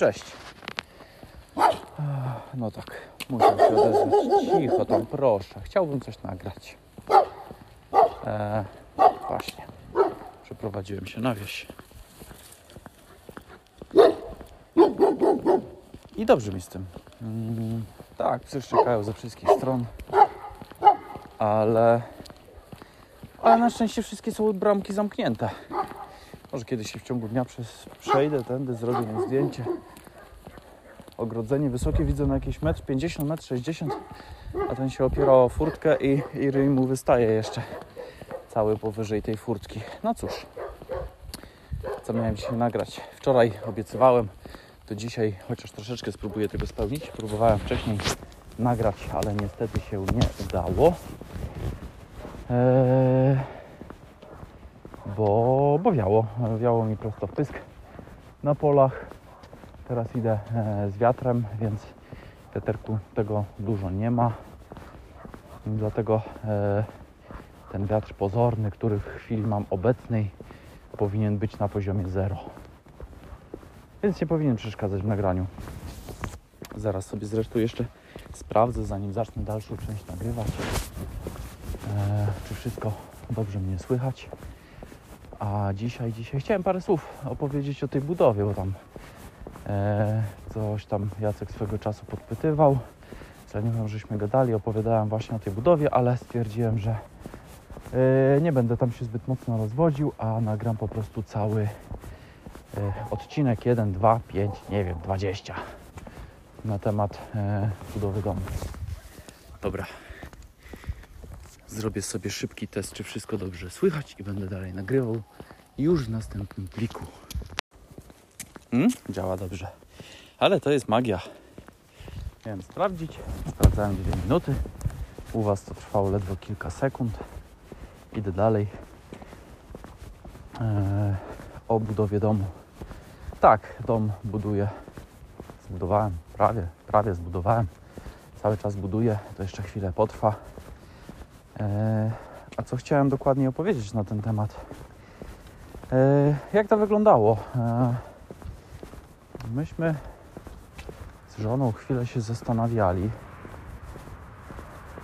Cześć. No tak, muszę się odezwać. Cicho tam, proszę. Chciałbym coś nagrać. E, właśnie. Przeprowadziłem się na wieś. I dobrze mi z tym. Mm, tak, psy szczekają ze wszystkich stron. Ale... Ale na szczęście wszystkie są bramki zamknięte. Może kiedyś się w ciągu dnia przez, przejdę tędy, zrobię mu zdjęcie. Ogrodzenie wysokie widzę na jakieś metr 50, metr 60, a ten się opiera o furtkę i, i ryj mu wystaje jeszcze cały powyżej tej furtki. No cóż, co miałem dzisiaj nagrać? Wczoraj obiecywałem, to dzisiaj chociaż troszeczkę spróbuję tego spełnić. Próbowałem wcześniej nagrać, ale niestety się nie udało. Eee, bo, bo wiało. Wiało mi prosto w pysk na polach. Teraz idę e, z wiatrem, więc wiaterku tego dużo nie ma. Dlatego e, ten wiatr pozorny, który w chwili mam obecnej, powinien być na poziomie 0. Więc nie powinien przeszkadzać w nagraniu. Zaraz sobie zresztą jeszcze sprawdzę, zanim zacznę dalszą część nagrywać, e, czy wszystko dobrze mnie słychać. A dzisiaj, dzisiaj chciałem parę słów opowiedzieć o tej budowie, bo tam coś tam Jacek swego czasu podpytywał. Zanim żeśmy gadali, opowiadałem właśnie o tej budowie, ale stwierdziłem, że e, nie będę tam się zbyt mocno rozwodził, a nagram po prostu cały e, odcinek 1, 2, 5, nie wiem, 20 na temat e, budowy domu. Dobra. Zrobię sobie szybki test, czy wszystko dobrze słychać i będę dalej nagrywał już w następnym pliku. Hmm? Działa dobrze. Ale to jest magia. Miałem sprawdzić. Sprawdzałem 2 minuty. U Was to trwało ledwo kilka sekund. Idę dalej. Eee, o budowie domu. Tak, dom buduję. Zbudowałem, prawie, prawie zbudowałem. Cały czas buduję, to jeszcze chwilę potrwa. Eee, a co chciałem dokładnie opowiedzieć na ten temat? Eee, jak to wyglądało? Myśmy z żoną chwilę się zastanawiali.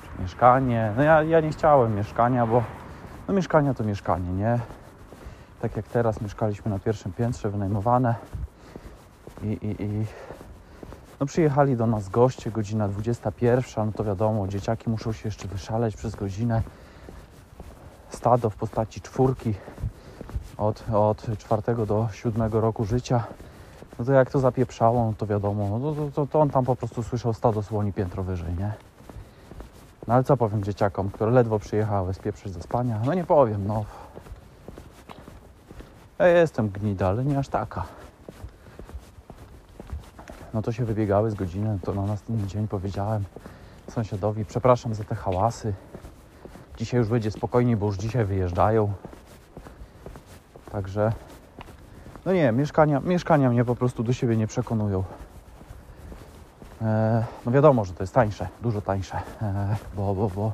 Czy mieszkanie. No ja, ja nie chciałem mieszkania, bo no mieszkanie to mieszkanie, nie? Tak jak teraz mieszkaliśmy na pierwszym piętrze, wynajmowane. I, i, i no przyjechali do nas goście, godzina 21, no to wiadomo, dzieciaki muszą się jeszcze wyszaleć przez godzinę. Stado w postaci czwórki od, od czwartego do siódmego roku życia. No to jak to zapieprzało, no to wiadomo, no to, to, to on tam po prostu słyszał stado słoni piętro wyżej, nie? No ale co powiem dzieciakom, które ledwo przyjechały z pieprzy ze spania? No nie powiem, no. Ja jestem gnida, ale nie aż taka. No to się wybiegały z godziny, to na następny dzień powiedziałem sąsiadowi, przepraszam za te hałasy. Dzisiaj już będzie spokojniej, bo już dzisiaj wyjeżdżają. Także, no nie, mieszkania, mieszkania mnie po prostu do siebie nie przekonują. E, no wiadomo, że to jest tańsze, dużo tańsze, e, bo, bo, bo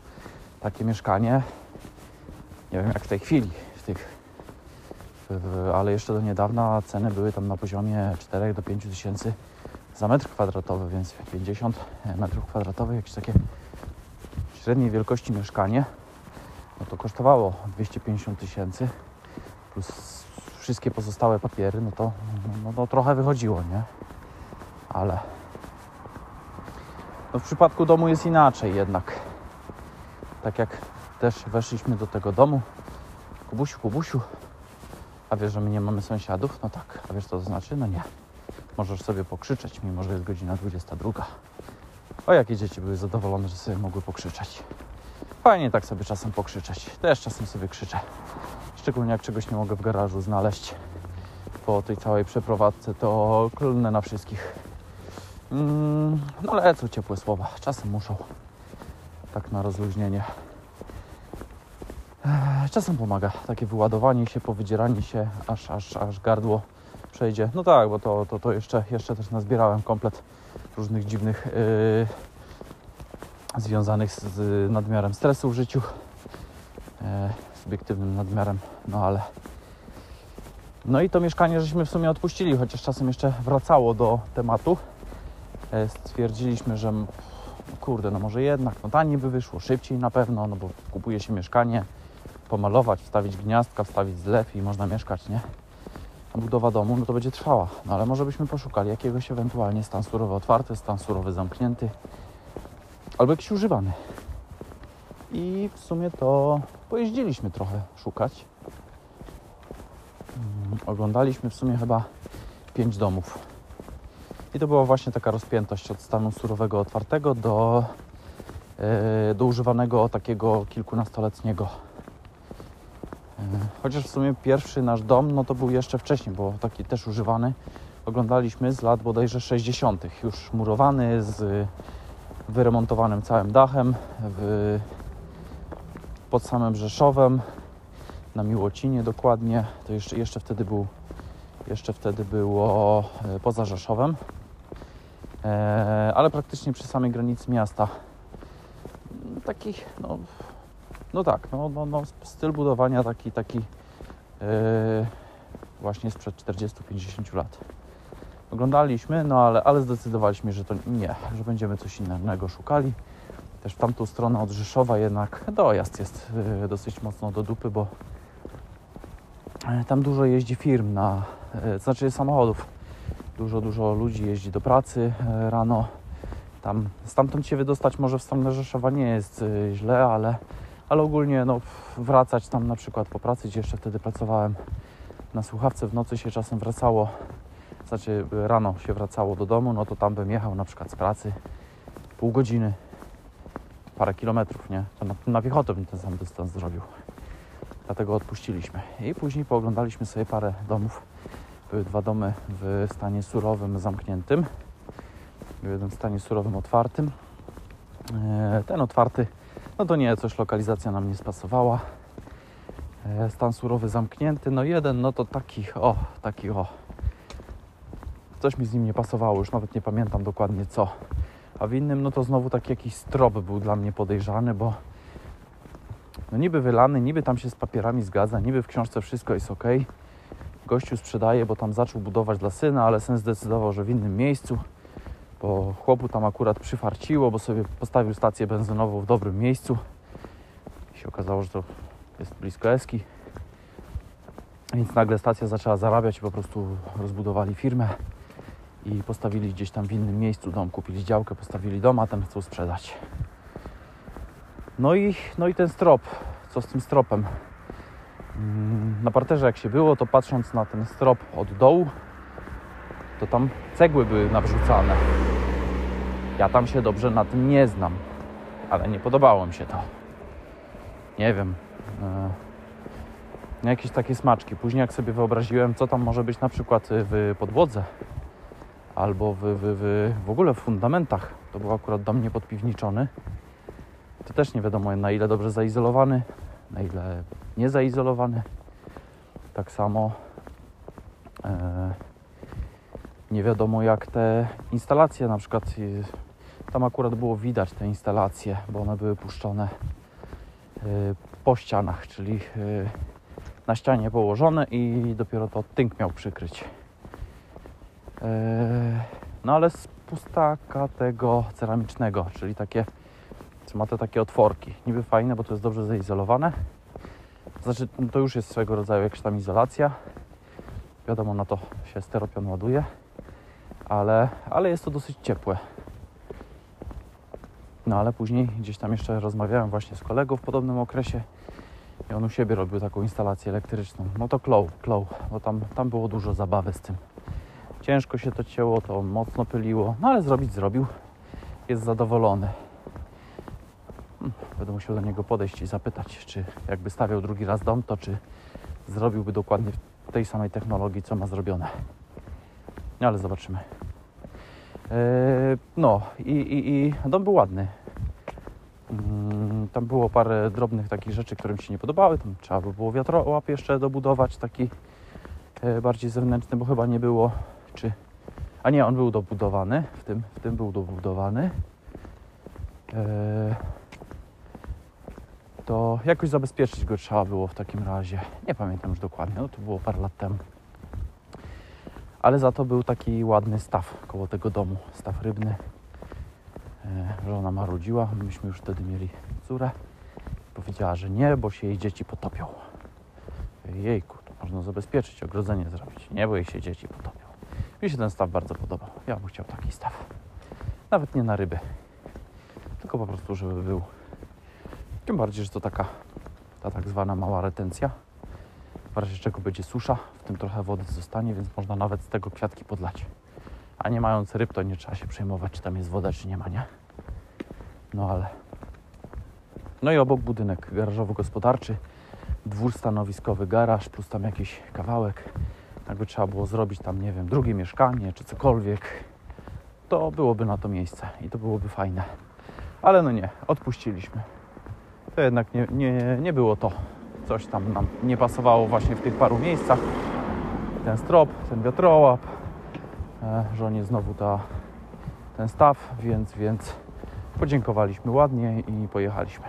takie mieszkanie, nie wiem jak w tej chwili, w tych, w, w, ale jeszcze do niedawna ceny były tam na poziomie 4 do 5 tysięcy za metr kwadratowy, więc 50 metrów kwadratowych, jakieś takie średniej wielkości mieszkanie, no to kosztowało 250 tysięcy plus wszystkie pozostałe papiery, no to no, no trochę wychodziło, nie? Ale no w przypadku domu jest inaczej jednak. Tak jak też weszliśmy do tego domu, Kubusiu, Kubusiu, a wiesz, że my nie mamy sąsiadów? No tak, a wiesz co to znaczy? No nie. Możesz sobie pokrzyczeć, mimo że jest godzina 22. O jakie dzieci były zadowolone, że sobie mogły pokrzyczeć. Fajnie tak sobie czasem pokrzyczeć. Też czasem sobie krzyczę. Szczególnie jak czegoś nie mogę w garażu znaleźć po tej całej przeprowadzce, to klnę na wszystkich. Mm, no lecą ciepłe słowa. Czasem muszą. Tak na rozluźnienie. Czasem pomaga takie wyładowanie się, powydzieranie się, aż, aż, aż gardło przejdzie. No tak, bo to, to, to jeszcze, jeszcze też nazbierałem komplet różnych dziwnych yy, związanych z, z nadmiarem stresu w życiu, yy, subiektywnym nadmiarem, no ale No i to mieszkanie żeśmy w sumie odpuścili, chociaż czasem jeszcze wracało do tematu. E, Stwierdziliśmy, że kurde, no może jednak, no taniej by wyszło, szybciej na pewno, no bo kupuje się mieszkanie, pomalować, wstawić gniazdka, wstawić zlew i można mieszkać, nie? Budowa domu, no to będzie trwała. No ale może byśmy poszukali jakiegoś ewentualnie stan surowy otwarty, stan surowy zamknięty, albo jakiś używany. I w sumie to pojeździliśmy trochę szukać. Mm, Oglądaliśmy w sumie chyba pięć domów. I to była właśnie taka rozpiętość od stanu surowego otwartego do, yy, do używanego takiego kilkunastoletniego. Yy, Chociaż w sumie pierwszy nasz dom, no to był jeszcze wcześniej, bo taki też używany. Oglądaliśmy z lat bodajże 60. Już murowany, z wyremontowanym całym dachem, w, pod samym Rzeszowem, na Miłocinie dokładnie. To jeszcze, jeszcze wtedy był jeszcze wtedy było e, poza Rzeszowem, e, ale praktycznie przy samej granicy miasta. Mm, Taki, no, no tak, no, no, no, styl budowania taki, taki e, właśnie sprzed 40-50 lat. Oglądaliśmy, no ale, ale zdecydowaliśmy, że to nie, że będziemy coś innego szukali. Też w tamtą stronę od Rzeszowa jednak dojazd jest e, dosyć mocno do dupy, bo e, tam dużo jeździ firm na, e, znaczy samochodów. Dużo, dużo ludzi jeździ do pracy rano. Tam, stamtąd się wydostać może w stronę Rzeszowa nie jest źle, ale, ale ogólnie no, wracać tam na przykład po pracy, gdzie jeszcze wtedy pracowałem na słuchawce, w nocy się czasem wracało, znaczy rano się wracało do domu, no to tam bym jechał na przykład z pracy pół godziny, parę kilometrów, nie? To na, na piechotę bym ten sam dystans zrobił. Dlatego odpuściliśmy. I później pooglądaliśmy sobie parę domów. Były dwa domy w stanie surowym, zamkniętym. Był jeden w stanie surowym, otwartym. E, Ten otwarty, no to nie, coś lokalizacja nam nie spasowała. E, Stan surowy, zamknięty. No jeden, no to taki, o, taki, o. Coś mi z nim nie pasowało, już nawet nie pamiętam dokładnie co. A w innym, no to znowu taki jakiś strop był dla mnie podejrzany, bo no niby wylany, niby tam się z papierami zgadza, niby w książce wszystko jest ok. Gościu sprzedaje, bo tam zaczął budować dla syna, ale syn zdecydował, że w innym miejscu, bo chłopu tam akurat przyfarciło, bo sobie postawił stację benzynową w dobrym miejscu. I się okazało, że to jest blisko Eski. Więc nagle stacja zaczęła zarabiać i po prostu rozbudowali firmę i postawili gdzieś tam w innym miejscu dom. Kupili działkę, postawili dom, a ten chcą sprzedać. No i, no i ten strop. Co z tym stropem? Mm, Na parterze jak się było, to patrząc na ten strop od dołu, to tam cegły były nawrzucane. Ja tam się dobrze na tym nie znam, ale nie podobało mi się to. Nie wiem. e, Jakieś takie smaczki. Później jak sobie wyobraziłem, co tam może być na przykład w podłodze albo w, w, w, w ogóle w fundamentach. To był akurat dom niepodpiwniczony. To też nie wiadomo na ile dobrze zaizolowany, na ile niezaizolowany. Tak samo e, nie wiadomo jak te instalacje na przykład tam akurat było widać te instalacje, bo one były puszczone y, po ścianach, czyli y, na ścianie położone i dopiero to tynk miał przykryć. E, No ale z pustaka tego ceramicznego, czyli takie, co ma te takie otworki. Niby fajne, bo to jest dobrze zaizolowane. Znaczy, no to już jest swego rodzaju jakaś tam izolacja. Wiadomo, na to się steropian ładuje, ale, ale jest to dosyć ciepłe. No ale później gdzieś tam jeszcze rozmawiałem właśnie z kolegą w podobnym okresie i on u siebie robił taką instalację elektryczną. No to klął, klął, bo tam, tam było dużo zabawy z tym. Ciężko się to cięło, to mocno pyliło, no ale zrobić zrobił. Jest zadowolony. Hmm, Będę musiał do niego podejść i zapytać, czy jakby stawiał drugi raz dom, to czy zrobiłby dokładnie w tej samej technologii, co ma zrobione. No ale zobaczymy. Eee, no i, i, i dom był ładny. Mm, Tam było parę drobnych takich rzeczy, które mi się nie podobały. Tam trzeba by było wiatrołap jeszcze dobudować, taki e, bardziej zewnętrzny, bo chyba nie było. Czy. A nie, on był dobudowany. W tym, w tym był dobudowany. E, To jakoś zabezpieczyć go trzeba było w takim razie. Nie pamiętam już dokładnie, no to było parę lat temu. Ale za to był taki ładny staw koło tego domu, staw rybny. E, Żona marudziła, myśmy już wtedy mieli córę. Powiedziała, że nie, bo się jej dzieci potopią. Jejku, to można zabezpieczyć, ogrodzenie zrobić. Nie, bo jej się dzieci potopią. Mi się ten staw bardzo podobał. Ja bym chciał taki staw. Nawet nie na ryby, tylko po prostu, żeby był. Tym bardziej, że to taka ta tak zwana mała retencja. W razie czego będzie susza, w tym trochę wody zostanie, więc można nawet z tego kwiatki podlać. A nie mając ryb, to nie trzeba się przejmować, czy tam jest woda, czy nie ma, nie? No ale. No i obok budynek garażowo-gospodarczy, dwór stanowiskowy, garaż, plus tam jakiś kawałek. Jakby trzeba było zrobić tam, nie wiem, drugie mieszkanie, czy cokolwiek, to byłoby na to miejsce i to byłoby fajne. Ale no nie, odpuściliśmy. To jednak nie, nie, nie było to. Coś tam nam nie pasowało właśnie w tych paru miejscach. Ten strop, ten wiatrołap, e, żonie znowu ta, ten staw, więc, więc podziękowaliśmy ładnie i pojechaliśmy.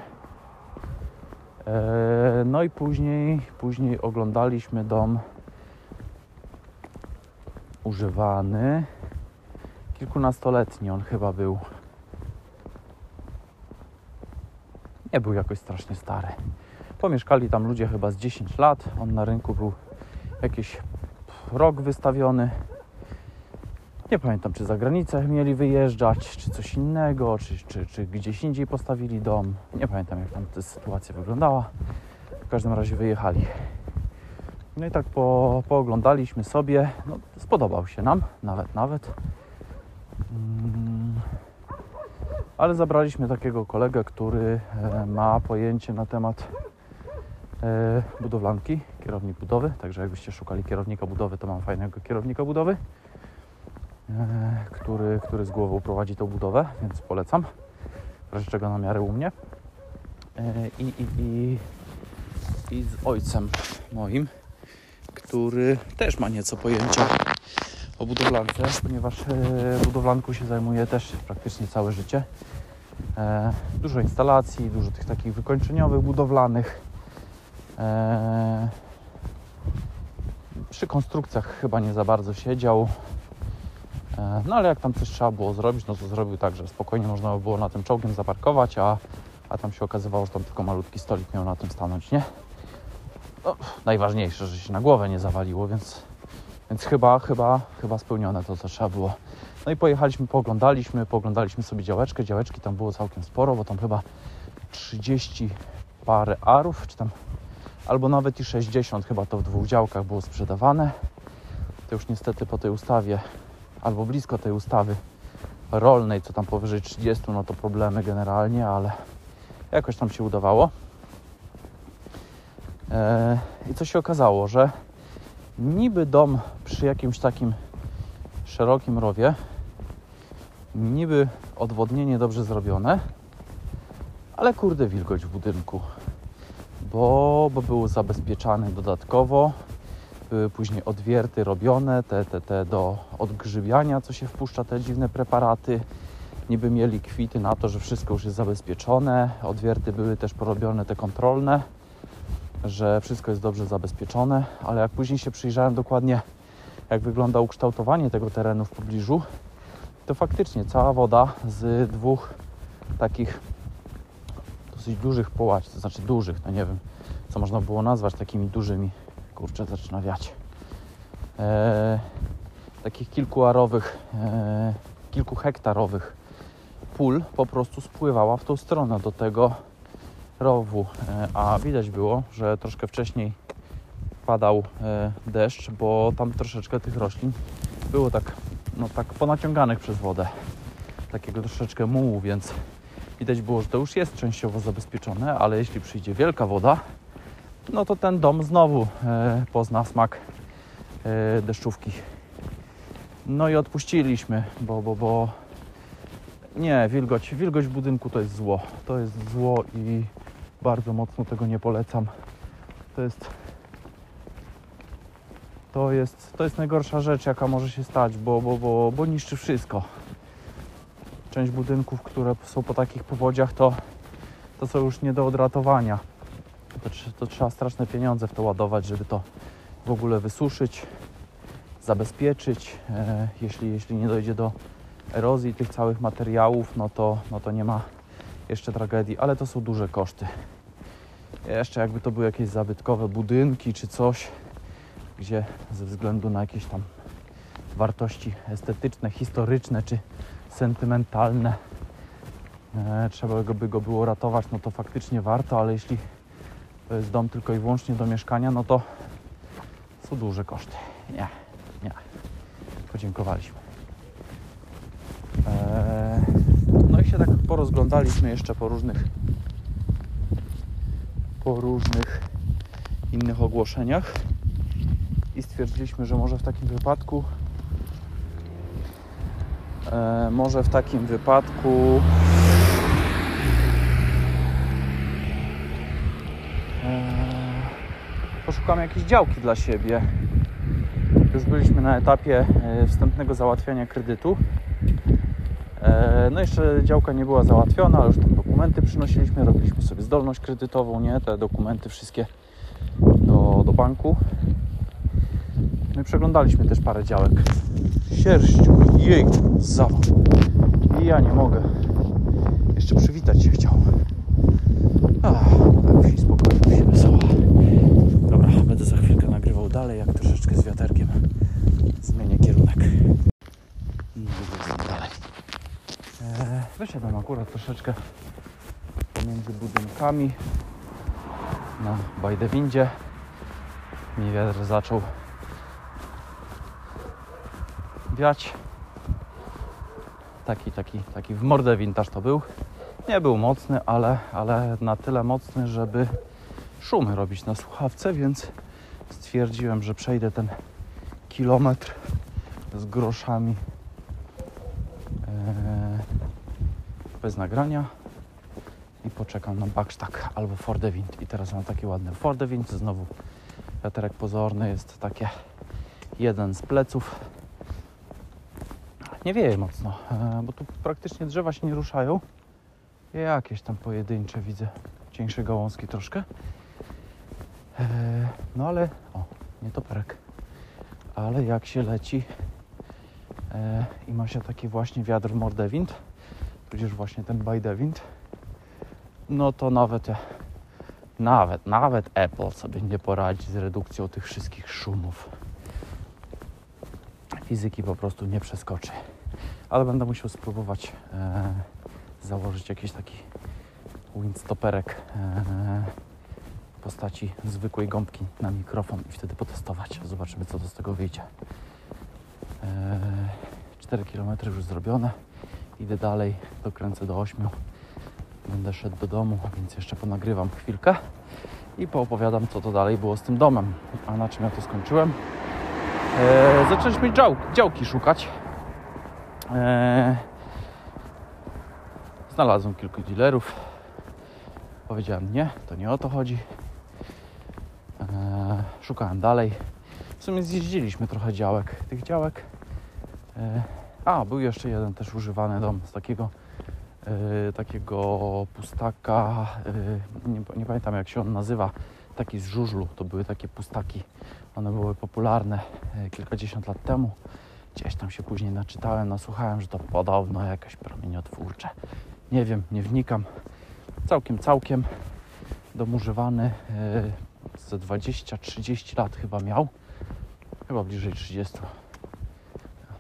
E, no i później, później oglądaliśmy dom używany. Kilkunastoletni on chyba był. Nie był jakoś strasznie stary. Pomieszkali tam ludzie chyba z 10 lat. On na rynku był jakiś rok wystawiony. Nie pamiętam, czy za granicę mieli wyjeżdżać, czy coś innego, czy, czy, czy gdzieś indziej postawili dom. Nie pamiętam, jak tam ta sytuacja wyglądała. W każdym razie wyjechali. No i tak po, pooglądaliśmy sobie. No, spodobał się nam, nawet, nawet. Mm. Ale zabraliśmy takiego kolegę, który e, ma pojęcie na temat e, budowlanki, kierownik budowy. Także jakbyście szukali kierownika budowy, to mam fajnego kierownika budowy, e, który, który z głową prowadzi tą budowę, więc polecam. W razie czego na miarę u mnie. I, i, i, I z ojcem moim, który też ma nieco pojęcia o budowlance, ponieważ e, budowlanką się zajmuje też praktycznie całe życie. E, dużo instalacji, dużo tych takich wykończeniowych, budowlanych. E, przy konstrukcjach chyba nie za bardzo siedział. No ale jak tam coś trzeba było zrobić, no to zrobił tak, że spokojnie można było na tym czołgiem zaparkować, a, a tam się okazywało, że tam tylko malutki stolik miał na tym stanąć, nie? No, najważniejsze, że się na głowę nie zawaliło, więc więc chyba, chyba, chyba spełnione to, co trzeba było. No i pojechaliśmy, pooglądaliśmy, pooglądaliśmy sobie działeczkę. Działeczki tam było całkiem sporo, bo tam chyba 30 parę arów, czy tam albo nawet i 60 chyba to w dwóch działkach było sprzedawane. To już niestety po tej ustawie, albo blisko tej ustawy rolnej, co tam powyżej 30, no to problemy generalnie, ale jakoś tam się udawało. Eee, I co się okazało, że niby dom przy jakimś takim szerokim rowie, niby odwodnienie dobrze zrobione, ale kurde wilgoć w budynku, bo, bo był zabezpieczany dodatkowo, były później odwierty robione, te, te, te do odgrzybiania, co się wpuszcza, te dziwne preparaty. Niby mieli kwity na to, że wszystko już jest zabezpieczone. Odwierty były też porobione te kontrolne że wszystko jest dobrze zabezpieczone, ale jak później się przyjrzałem dokładnie, jak wygląda ukształtowanie tego terenu w pobliżu, to faktycznie cała woda z dwóch takich dosyć dużych połaci, to znaczy dużych, no nie wiem, co można było nazwać takimi dużymi, kurczę, zaczyna wiać, eee, takich kilkuarowych, eee, kilku hektarowych pól po prostu spływała w tą stronę do tego rowu, e, a widać było, że troszkę wcześniej padał e, deszcz, bo tam troszeczkę tych roślin było tak, no tak ponaciąganych przez wodę. Takiego troszeczkę mułu, więc widać było, że to już jest częściowo zabezpieczone, ale jeśli przyjdzie wielka woda, no to ten dom znowu e, pozna smak deszczówki. No i odpuściliśmy, bo, bo, bo nie, wilgoć, wilgoć w budynku to jest zło. To jest zło i bardzo mocno tego nie polecam. To jest to jest, to jest najgorsza rzecz, jaka może się stać, bo, bo, bo, bo niszczy wszystko. Część budynków, które są po takich powodziach, to, to są już nie do odratowania. To, to trzeba straszne pieniądze w to ładować, żeby to w ogóle wysuszyć. zabezpieczyć. E, jeśli, jeśli nie dojdzie do erozji tych całych materiałów, no to, no to nie ma jeszcze tragedii, ale to są duże koszty. Jeszcze jakby to były jakieś zabytkowe budynki czy coś, gdzie ze względu na jakieś tam wartości estetyczne, historyczne czy sentymentalne e, trzeba by go było ratować, no to faktycznie warto, ale jeśli to jest dom tylko i wyłącznie do mieszkania, no to są duże koszty. Nie, nie. Podziękowaliśmy. Eee, no i się tak porozglądaliśmy jeszcze po różnych po różnych innych ogłoszeniach i stwierdziliśmy, że może w takim wypadku e, może w takim wypadku e, poszukamy jakiejś działki dla siebie. Już byliśmy na etapie e, wstępnego załatwiania kredytu. E, no jeszcze działka nie była załatwiona, ale już tam dokumenty przynosiliśmy, robiliśmy sobie zdolność kredytową, nie? Te dokumenty wszystkie do, do banku. My no przeglądaliśmy też parę działek. Sierściu, jej, zawał. I ja nie mogę. Jeszcze przywitać się chciał. Ach, tak wsi spokojnie, się wesoła. Dobra, będę za chwilkę nagrywał dalej, jak troszeczkę z wiaterkiem zmienię kierunek. I wyjeżdżam dalej. Wysiadam akurat troszeczkę pomiędzy budynkami na Bajdewindzie. Mi wiatr zaczął wiać. Taki, taki, taki w mordę wintaż to był. Nie był mocny, ale, ale na tyle mocny, żeby szumy robić na słuchawce, więc stwierdziłem, że przejdę ten kilometr z groszami bez nagrania i poczekam na Backstack albo Fordewind. I teraz mam taki ładny Fordewind, znowu wiaterek pozorny jest takie jeden z pleców nie wieje mocno, e, bo tu praktycznie drzewa się nie ruszają. Jakieś tam pojedyncze widzę, cieńsze gałązki troszkę. E, no ale, o, nie toperek. Ale jak się leci e, i ma się taki właśnie wiatr w mordewind, tudzież właśnie ten bajdewind, no to nawet, nawet, nawet Apple sobie nie poradzi z redukcją tych wszystkich szumów fizyki po prostu nie przeskoczy. Ale będę musiał spróbować e, założyć jakiś taki windstoperek e, w postaci zwykłej gąbki na mikrofon i wtedy potestować. Zobaczymy, co to z tego wyjdzie. E, 4 km już zrobione. Idę dalej, dokręcę do 8. Będę szedł do domu, więc jeszcze ponagrywam chwilkę i poopowiadam, co to dalej było z tym domem. A na czym ja to skończyłem? E, zaczęliśmy dział, działki szukać. E, znalazłem kilku dealerów. Powiedziałem nie, to nie o to chodzi. E, szukałem dalej. W sumie zjeździliśmy trochę działek. Tych działek. A, był jeszcze jeden też używany dom z takiego e, takiego pustaka. E, nie, nie pamiętam jak się on nazywa. Taki z żużlu. To były takie pustaki one były popularne e, kilkadziesiąt lat temu. Gdzieś tam się później naczytałem, nasłuchałem, że to podobno jakieś promieniotwórcze. Nie wiem, nie wnikam. Całkiem, całkiem dom używany yy, ze 20-30 lat chyba miał. Chyba bliżej 30.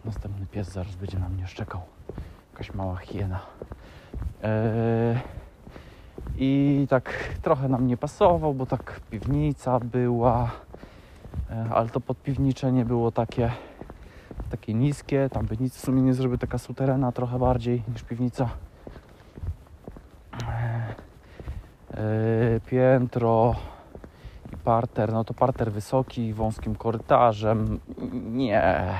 Następny pies zaraz będzie na mnie szczekał. Jakaś mała hiena. Yy, I tak trochę nam nie pasował, bo tak piwnica była E, ale to podpiwnicze nie było takie, takie niskie, tam by nic w sumie nie zrobił, taka suterena trochę bardziej niż piwnica. Yy, piętro i parter, no to parter wysoki, wąskim korytarzem, nie.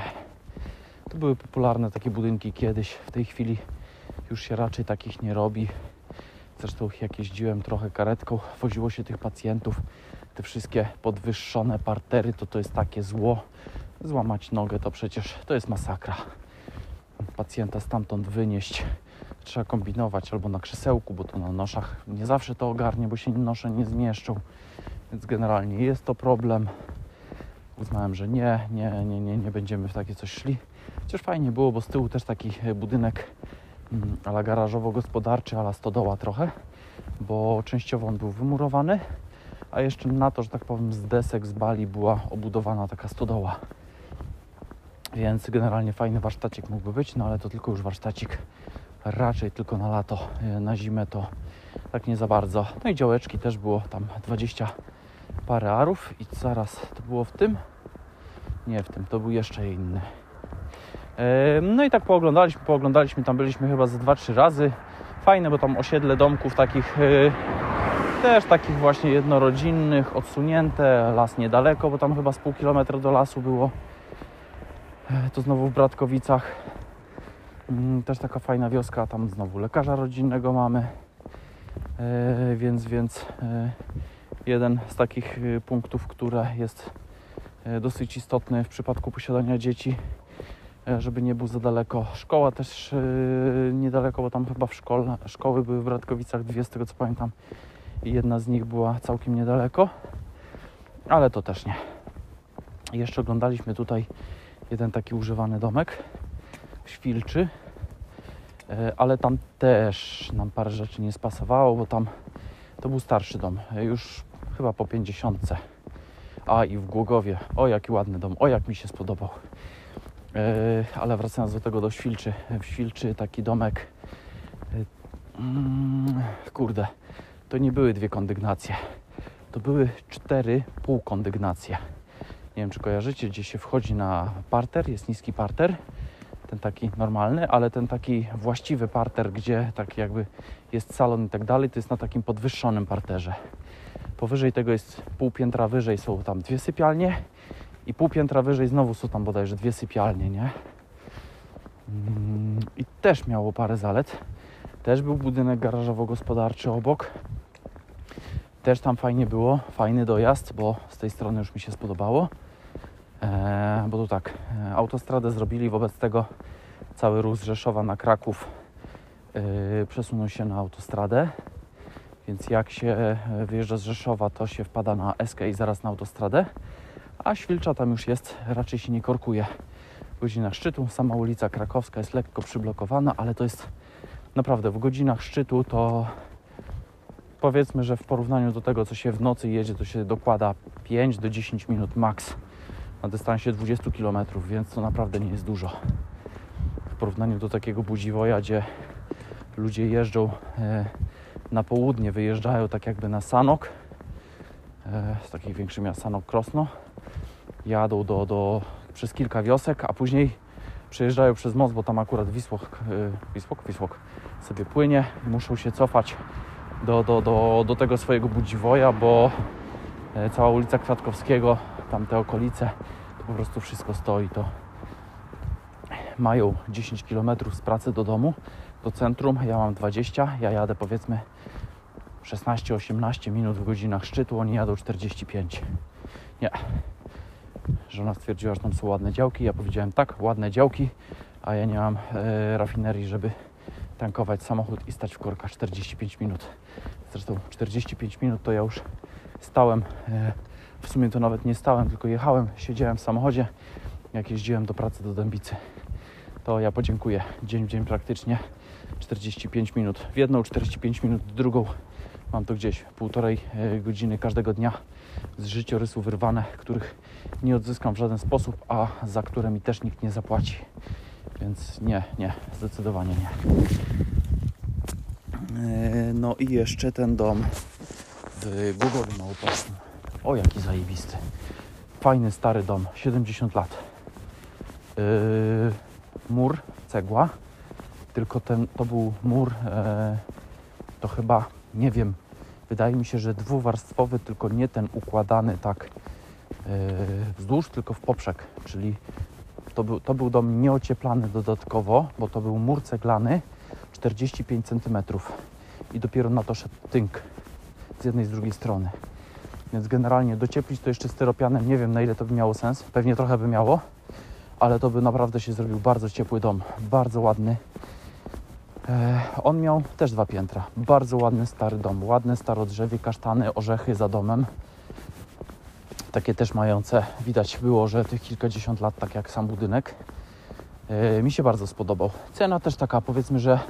To były popularne takie budynki kiedyś, w tej chwili już się raczej takich nie robi. Zresztą jak jeździłem trochę karetką, woziło się tych pacjentów te wszystkie podwyższone partery, to to jest takie zło. Złamać nogę to przecież to jest masakra. Pacjenta stamtąd wynieść trzeba kombinować albo na krzesełku, bo to na noszach nie zawsze to ogarnie, bo się nosze nie zmieszczą. Więc generalnie jest to problem. uznałem, że nie, nie, nie, nie, nie będziemy w takie coś szli. Chociaż fajnie było, bo z tyłu też taki e, budynek mm, ala garażowo-gospodarczy, ala stodoła trochę, bo częściowo on był wymurowany, a jeszcze na to, że tak powiem, z desek, z bali była obudowana taka stodoła. Więc generalnie fajny warsztacik mógłby być, no ale to tylko już warsztacik raczej tylko na lato, e, na zimę to tak nie za bardzo. No i działeczki też było tam 20 parę arów i zaraz to było w tym? Nie w tym, to był jeszcze inny. No i tak pooglądaliśmy, pooglądaliśmy, tam byliśmy chyba ze 2-3 razy. Fajne, bo tam osiedle domków takich e, też takich właśnie jednorodzinnych, odsunięte, las niedaleko, bo tam chyba z pół kilometra do lasu było. E, To znowu w Bratkowicach. Mm, Też taka fajna wioska, tam znowu lekarza rodzinnego mamy. E, Więc, więc e, jeden z takich e, punktów, które jest dosyć istotny w przypadku posiadania dzieci, żeby nie był za daleko. Szkoła też e, niedaleko, bo tam chyba w szkole, szkoły były w Bratkowicach dwie, z tego co pamiętam. I jedna z nich była całkiem niedaleko, ale to też nie. Jeszcze oglądaliśmy tutaj jeden taki używany domek Świlczy, E, ale tam też nam parę rzeczy nie spasowało, bo tam to był starszy dom, e, już chyba po 50. A i w Głogowie, o jaki ładny dom, o jak mi się spodobał. E, Ale wracając do tego do Świlczy, w Świlczy taki domek, e, mm, kurde, to nie były dwie kondygnacje, to były cztery półkondygnacje. Nie wiem, czy kojarzycie, gdzie się wchodzi na parter, jest niski parter, ten taki normalny, ale ten taki właściwy parter, gdzie tak jakby jest salon i tak dalej, to jest na takim podwyższonym parterze. Powyżej tego jest pół piętra wyżej są tam dwie sypialnie i pół piętra wyżej znowu są tam bodajże dwie sypialnie, nie? Mm, I też miało parę zalet. Też był budynek garażowo-gospodarczy obok. Też tam fajnie było, fajny dojazd, bo z tej strony już mi się spodobało. E, bo tu tak, e, autostradę zrobili, wobec tego cały ruch z Rzeszowa na Kraków e, przesunął się na autostradę. Więc jak się wyjeżdża z Rzeszowa, to się wpada na Eskę i zaraz na autostradę. A Świlcza tam już jest, raczej się nie korkuje. W godzinach szczytu sama ulica Krakowska jest lekko przyblokowana, ale to jest naprawdę w godzinach szczytu to powiedzmy, że w porównaniu do tego, co się w nocy jedzie, to się dokłada 5 do 10 minut max na dystansie 20 km, więc to naprawdę nie jest dużo. W porównaniu do takiego Budziwoja, gdzie ludzie jeżdżą e, na południe, wyjeżdżają tak jakby na Sanok, z takich większych miast Sanok Krosno, jadą do, do, przez kilka wiosek, a później przejeżdżają przez most, bo tam akurat Wisłok, e, Wisłok, Wisłok sobie płynie i muszą się cofać do, do, do, do tego swojego Budziwoja, bo e, cała ulica Kwiatkowskiego, tamte okolice, to po prostu wszystko stoi. To mają 10 km z pracy do domu, do centrum. Ja mam 20, ja jadę powiedzmy 16-18 minut w godzinach szczytu, oni jadą 45. Nie. Żona stwierdziła, że tam są ładne działki. Ja powiedziałem tak, ładne działki, a ja nie mam e, rafinerii, żeby tankować samochód i stać w korkach 45 minut. Zresztą 45 minut to ja już stałem, e, w sumie to nawet nie stałem, tylko jechałem, siedziałem w samochodzie, jak jeździłem do pracy do Dębicy. To ja podziękuję. Dzień w dzień praktycznie 45 minut w jedną, 45 minut w drugą. Mam to gdzieś półtorej e, godziny każdego dnia z życiorysu wyrwane, których nie odzyskam w żaden sposób, a za które mi też nikt nie zapłaci. Więc nie, nie, zdecydowanie nie. E, No i jeszcze ten dom w Głogowie Małopolskim. O, jaki zajebisty. Fajny, stary dom, 70 lat. Yy, mur, cegła, tylko ten, to był mur, e, to chyba, nie wiem, wydaje mi się, że dwuwarstwowy, tylko nie ten układany tak e, wzdłuż, tylko w poprzek, czyli to był, to był dom nieocieplany dodatkowo, bo to był mur ceglany 45 cm i dopiero na to szedł tynk z jednej i z drugiej strony. Więc generalnie docieplić to jeszcze styropianem, nie wiem na ile to by miało sens, pewnie trochę by miało, ale to by naprawdę się zrobił bardzo ciepły dom, bardzo ładny. E, on miał też dwa piętra, bardzo ładny stary dom, ładne starodrzewie, kasztany, orzechy za domem. takie też mające, widać było, że tych kilkadziesiąt lat, tak jak sam budynek, yy, mi się bardzo spodobał. Cena też taka, powiedzmy, że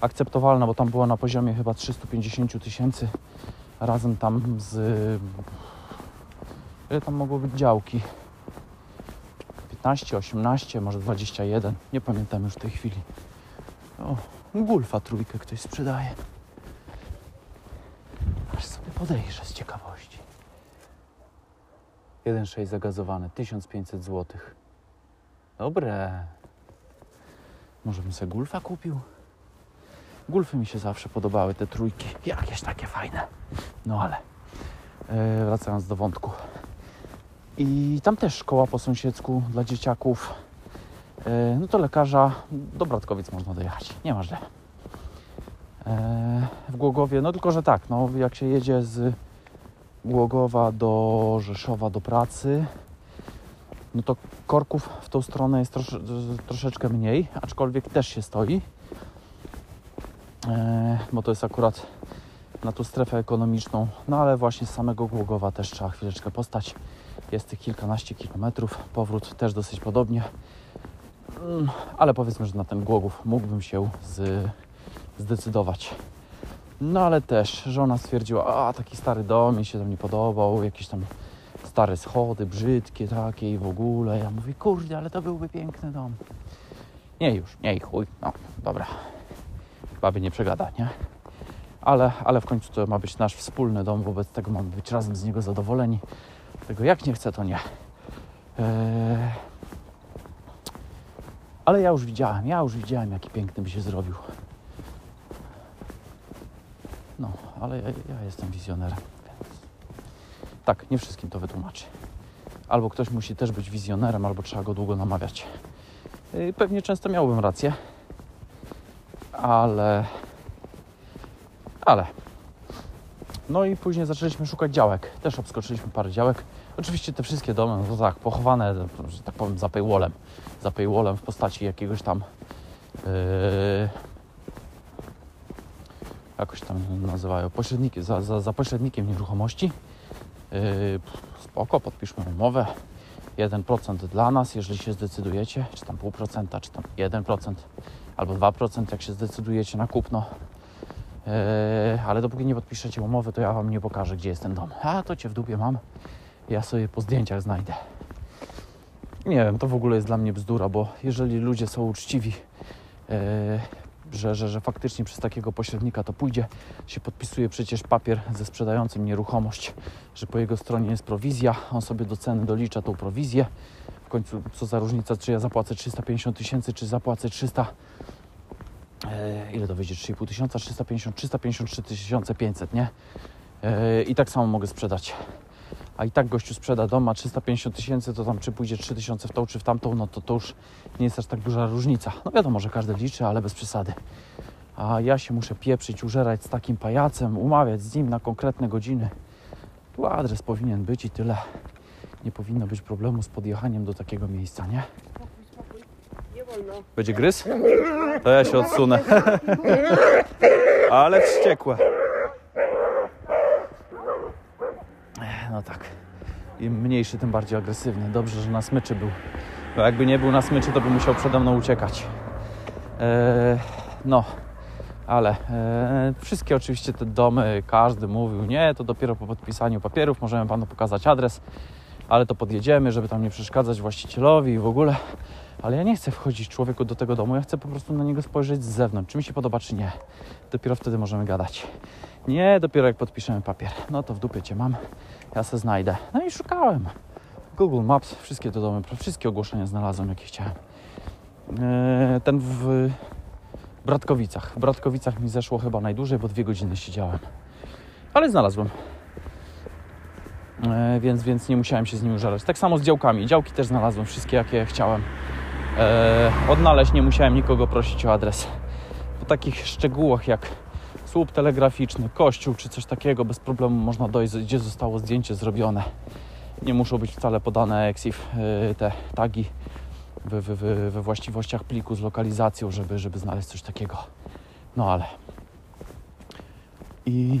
akceptowalna, bo tam była na poziomie chyba 350 tysięcy razem tam z... Ile tam mogło być działki? 15, 18, może 21, nie pamiętam już w tej chwili. Gulfa trójkę ktoś sprzedaje. Aż sobie podejrzę z ciekawości. 1,6 zagazowany, 1500 zł. Dobre. Może bym sobie Gulfa kupił? Gulfy mi się zawsze podobały, te trójki. Jakieś takie fajne. No ale e, wracając do wątku. I tam też szkoła po sąsiedzku dla dzieciaków. E, no to lekarza do Bratkowic można dojechać. Nie ma źle. E, w Głogowie, no tylko, że tak, no jak się jedzie z Głogowa do Rzeszowa do pracy, no to korków w tą stronę jest trosze, troszeczkę mniej, aczkolwiek też się stoi, e, bo to jest akurat na tą strefę ekonomiczną, no ale właśnie z samego Głogowa też trzeba chwileczkę postać. Jest tych kilkanaście kilometrów, powrót też dosyć podobnie, ale powiedzmy, że na ten Głogów mógłbym się z, zdecydować. No ale też żona stwierdziła, a taki stary dom mi się tam nie podobał, jakieś tam stare schody, brzydkie takie i w ogóle. Ja mówię, kurde, ale to byłby piękny dom. Nie już, nie chuj, no dobra. Baby nie przegada, nie? Ale, ale w końcu to ma być nasz wspólny dom, wobec tego mamy być razem z niego zadowoleni. Tego jak nie chcę, to nie. Eee... Ale ja już widziałem, ja już widziałem, jaki piękny by się zrobił. No, ale ja, ja jestem wizjonerem. Więc... Tak, nie wszystkim to wytłumaczy. Albo ktoś musi też być wizjonerem, albo trzeba go długo namawiać. Yy, pewnie często miałbym rację, ale. Ale. No i później zaczęliśmy szukać działek. Też obskoczyliśmy parę działek. Oczywiście te wszystkie domy, no tak, pochowane, że tak powiem, za paywallem. Za paywallem w postaci jakiegoś tam. Yy, jakoś tam nazywają, pośredniki, za, za, za pośrednikiem nieruchomości. Yy, spoko, podpiszmy umowę. 1% dla nas, jeżeli się zdecydujecie, czy tam pół procenta, czy tam 1% albo 2%, jak się zdecydujecie na kupno. Yy, ale dopóki nie podpiszecie umowy, to ja Wam nie pokażę, gdzie jest ten dom. A to Cię w dupie mam. Ja sobie po zdjęciach znajdę. Nie wiem, to w ogóle jest dla mnie bzdura, bo jeżeli ludzie są uczciwi, yy, że, że, że faktycznie przez takiego pośrednika to pójdzie, się podpisuje przecież papier ze sprzedającym nieruchomość, że po jego stronie jest prowizja, on sobie do ceny dolicza tą prowizję. W końcu co za różnica, czy ja zapłacę 350 tysięcy, czy zapłacę 300 e, ile to wyjdzie? 3,5 tysiąca, 350, 353 tysiące 500, nie? E, I tak samo mogę sprzedać. A i tak gościu sprzeda dom, ma 350 tysięcy, to tam czy pójdzie 3 tysiące w tą, czy w tamtą, no to to już nie jest aż tak duża różnica. No wiadomo, że każdy liczy, ale bez przesady. A ja się muszę pieprzyć, użerać z takim pajacem, umawiać z nim na konkretne godziny. Tu adres powinien być i tyle. Nie powinno być problemu z podjechaniem do takiego miejsca, nie? Nie wolno. Będzie gryz? To ja się odsunę. Ale wściekłe. No tak. Im mniejszy, tym bardziej agresywny. Dobrze, że na smyczy był. Bo jakby nie był na smyczy, to by musiał przede mną uciekać. Eee, no, ale e, wszystkie oczywiście te domy, każdy mówił, nie, to dopiero po podpisaniu papierów możemy panu pokazać adres, ale to podjedziemy, żeby tam nie przeszkadzać właścicielowi i w ogóle. Ale ja nie chcę wchodzić człowieku do tego domu, ja chcę po prostu na niego spojrzeć z zewnątrz, czy mi się podoba, czy nie. Dopiero wtedy możemy gadać. Nie, dopiero jak podpiszemy papier. No to w dupie cię mam, ja se znajdę. No i szukałem. Google Maps, wszystkie te domy, wszystkie ogłoszenia znalazłem, jakie chciałem. Eee, ten w Bratkowicach. W Bratkowicach mi zeszło chyba najdłużej, bo dwie godziny siedziałem. Ale znalazłem. E, więc, więc nie musiałem się z nim użerać. Tak samo z działkami. Działki też znalazłem, wszystkie jakie chciałem. E, odnaleźć nie musiałem nikogo prosić o adres. Po takich szczegółach jak słup telegraficzny, kościół czy coś takiego, bez problemu można dojść, gdzie zostało zdjęcie zrobione. Nie muszą być wcale podane EXIF, e, te tagi we, we, we, właściwościach pliku z lokalizacją, żeby, żeby znaleźć coś takiego. No ale. I,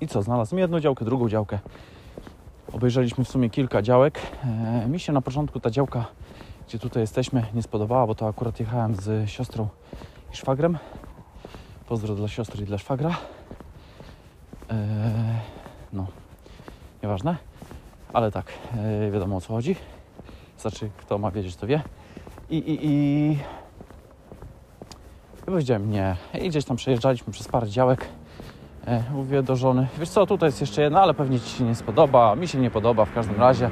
I co? Znalazłem jedną działkę, drugą działkę. Obejrzeliśmy w sumie kilka działek. E, mi się na początku ta działka, gdzie tutaj jesteśmy, nie spodobała, bo to akurat jechałem z siostrą i szwagrem. Pozdro dla siostry i dla szwagra. E, no, nieważne. Ale tak, e, wiadomo o co chodzi. Znaczy, kto ma wiedzieć, to wie. I, i, i... I powiedziałem nie. I gdzieś tam przejeżdżaliśmy przez parę działek. E, mówię do żony, wiesz co, tutaj jest jeszcze jedna, ale pewnie Ci się nie spodoba. Mi się nie podoba w każdym razie.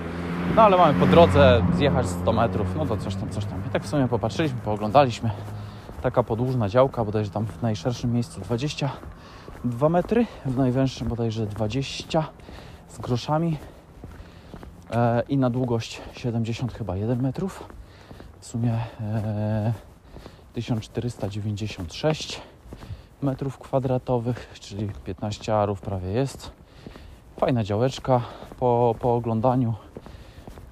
No ale mamy po drodze zjechać 100 metrów, no to coś tam, coś tam. I tak w sumie popatrzyliśmy, pooglądaliśmy. Taka podłużna działka, bodajże tam w najszerszym miejscu 22 metry, w najwęższym bodajże 20 z groszami e, i na długość 70 chyba 1 metrów. W sumie e, 1496 metrów kwadratowych, czyli 15 arów prawie jest. Fajna działeczka po, po oglądaniu.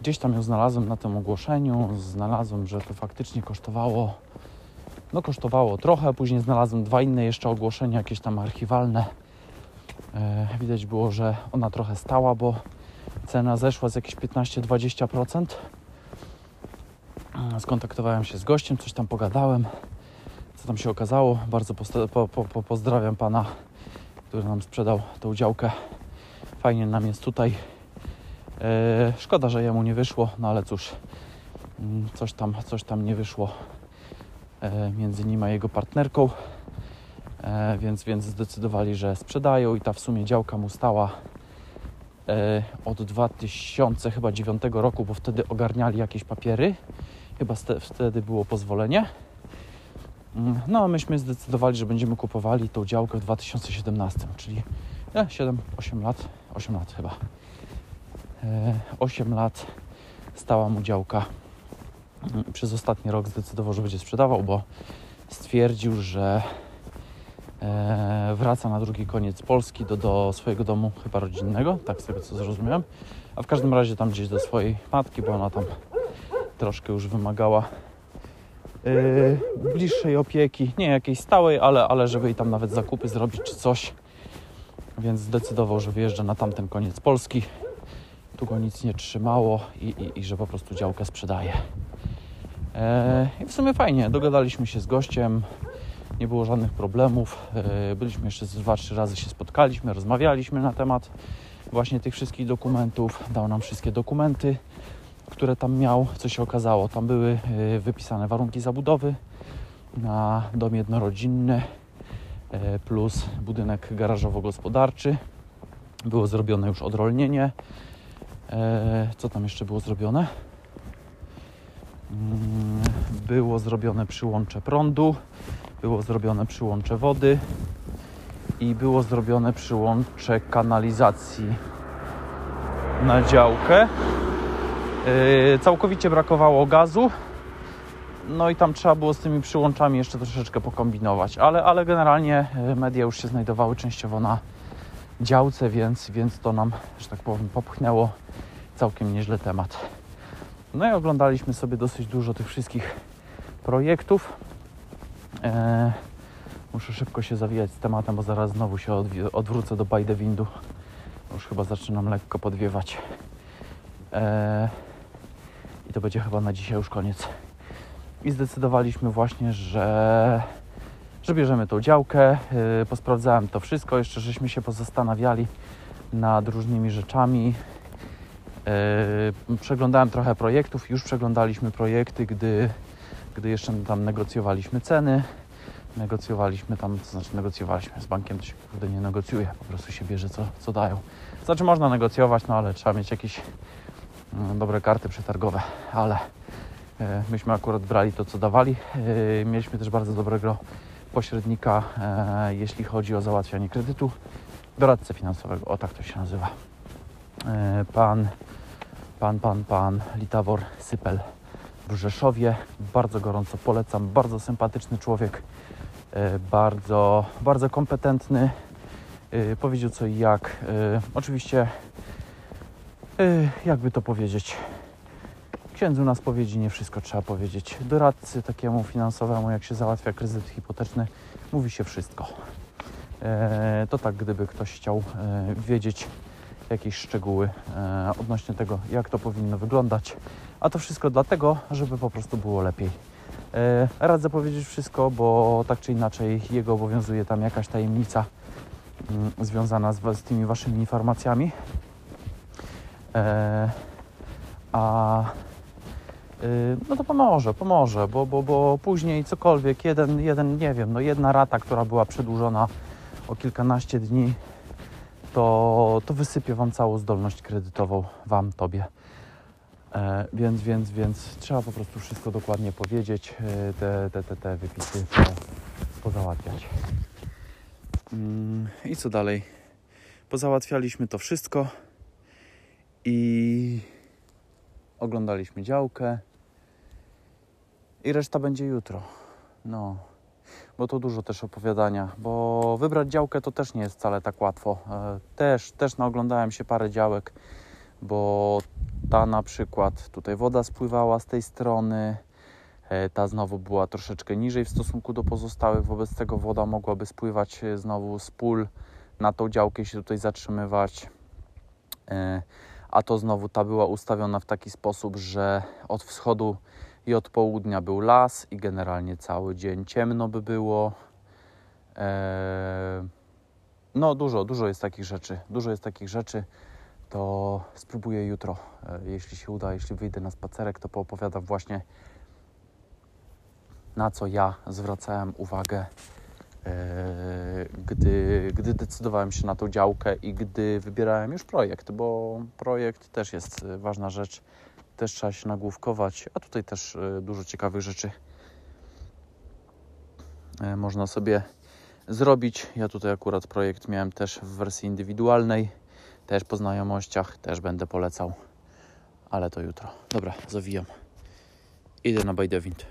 Gdzieś tam ją znalazłem na tym ogłoszeniu. Znalazłem, że to faktycznie kosztowało. No kosztowało trochę. Później znalazłem dwa inne jeszcze ogłoszenia, jakieś tam archiwalne. E, widać było, że ona trochę stała, bo cena zeszła z jakieś 15-20%. E, Skontaktowałem się z gościem, coś tam pogadałem co tam się okazało. Bardzo po, po, pozdrawiam pana, który nam sprzedał tą działkę. Fajnie nam jest tutaj. E, szkoda, że jemu nie wyszło, no ale cóż, mm, coś tam, coś tam nie wyszło e, między nim a jego partnerką. E, więc, więc zdecydowali, że sprzedają i ta w sumie działka mu stała od 2009 roku, bo wtedy ogarniali jakieś papiery. Chyba wtedy było pozwolenie. Mm, No, a myśmy zdecydowali, że będziemy kupowali tą działkę w 2017, czyli e, 7-8 lat, 8 lat chyba. E, 8 lat stała mu działka. Mm, Przez ostatni rok zdecydował, że będzie sprzedawał, bo stwierdził, że e, wraca na drugi koniec Polski do, do swojego domu, chyba rodzinnego, tak z tego co zrozumiałem. A w każdym razie tam gdzieś do swojej matki, bo ona tam troszkę już wymagała yy, bliższej opieki, nie jakiejś stałej, ale, ale żeby jej tam nawet zakupy zrobić czy coś. Więc zdecydował, że wyjeżdża na tamten koniec Polski. Tu go nic nie trzymało i, i, i że po prostu działkę sprzedaje. E, I w sumie fajnie, dogadaliśmy się z gościem, nie było żadnych problemów. E, byliśmy jeszcze z dwa, trzy razy się spotkaliśmy, rozmawialiśmy na temat właśnie tych wszystkich dokumentów. Dał nam wszystkie dokumenty które tam miał, co się okazało. Tam były y, wypisane warunki zabudowy na dom jednorodzinny y, plus budynek garażowo-gospodarczy. Było zrobione już odrolnienie. E, Co tam jeszcze było zrobione? Mm, Było zrobione przyłącze prądu, było zrobione przyłącze wody i było zrobione przyłącze kanalizacji na działkę. Yy, całkowicie brakowało gazu. No i tam trzeba było z tymi przyłączami jeszcze troszeczkę pokombinować, ale, ale generalnie yy, media już się znajdowały częściowo na działce, więc, więc to nam, że tak powiem, popchnęło całkiem nieźle temat. No i oglądaliśmy sobie dosyć dużo tych wszystkich projektów. E, muszę szybko się zawijać z tematem, bo zaraz znowu się odwi- odwrócę do by the windu. Już chyba zaczynam lekko podwiewać. E, I to będzie chyba na dzisiaj już koniec. I zdecydowaliśmy właśnie, że, że bierzemy tą działkę. Yy, posprawdzałem to wszystko, jeszcze żeśmy się pozastanawiali nad różnymi rzeczami. Yy, przeglądałem trochę projektów, już przeglądaliśmy projekty, gdy, gdy jeszcze tam negocjowaliśmy ceny. Negocjowaliśmy tam, to znaczy negocjowaliśmy z bankiem, to się kurde nie negocjuje, po prostu się bierze co, co dają. Znaczy można negocjować, no ale trzeba mieć jakieś mm, dobre karty przetargowe, ale e, myśmy akurat brali to, co dawali. Mieliśmy też bardzo dobrego pośrednika, e, jeśli chodzi o załatwianie kredytu, doradcę finansowego, o tak to się nazywa. E, Pan, pan, pan, pan Litawor Sypel w Rzeszowie. Bardzo gorąco polecam, bardzo sympatyczny człowiek, e, bardzo, bardzo kompetentny. Powiedział co i jak. Oczywiście jakby to powiedzieć, księdzu na spowiedzi nie wszystko trzeba powiedzieć. Doradcy takiemu finansowemu, jak się załatwia kredyt hipoteczny, mówi się wszystko. Yy, to tak, gdyby ktoś chciał yy, wiedzieć, jakieś szczegóły e, odnośnie tego, jak to powinno wyglądać. A to wszystko dlatego, żeby po prostu było lepiej. E, radzę powiedzieć wszystko, bo tak czy inaczej jego obowiązuje tam jakaś tajemnica mm, związana z, tymi waszymi informacjami. E, a no to pomoże, pomoże, bo, bo, bo później cokolwiek, jeden, jeden, nie wiem, no jedna rata, która była przedłużona o kilkanaście dni, to, to wysypie Wam całą zdolność kredytową, Wam, Tobie. E, więc, więc, więc trzeba po prostu wszystko dokładnie powiedzieć, e, te, te, te, te wypisy po, pozałatwiać. Mm, I co dalej? Pozałatwialiśmy to wszystko i oglądaliśmy działkę i reszta będzie jutro. No, bo to dużo też opowiadania, bo wybrać działkę to też nie jest wcale tak łatwo. E, Też, też naoglądałem się parę działek, bo ta na przykład tutaj woda spływała z tej strony, e, ta znowu była troszeczkę niżej w stosunku do pozostałych, wobec tego woda mogłaby spływać e, znowu z pól na tą działkę i się tutaj zatrzymywać. A to znowu ta była ustawiona w taki sposób, że od wschodu i od południa był las i generalnie cały dzień ciemno by było. Eee, no dużo, dużo jest takich rzeczy. Dużo jest takich rzeczy. To spróbuję jutro, e, jeśli się uda, jeśli wyjdę na spacerek, to poopowiadam właśnie na co ja zwracałem uwagę, gdy, gdy decydowałem się na tą działkę i gdy wybierałem już projekt, bo projekt też jest e, ważna rzecz też trzeba się nagłówkować, a tutaj też e, dużo ciekawych rzeczy e, można sobie zrobić. Ja tutaj akurat projekt miałem też w wersji indywidualnej, też po znajomościach, też będę polecał, ale to jutro. Dobra, zawijam. Idę na Bajdewind.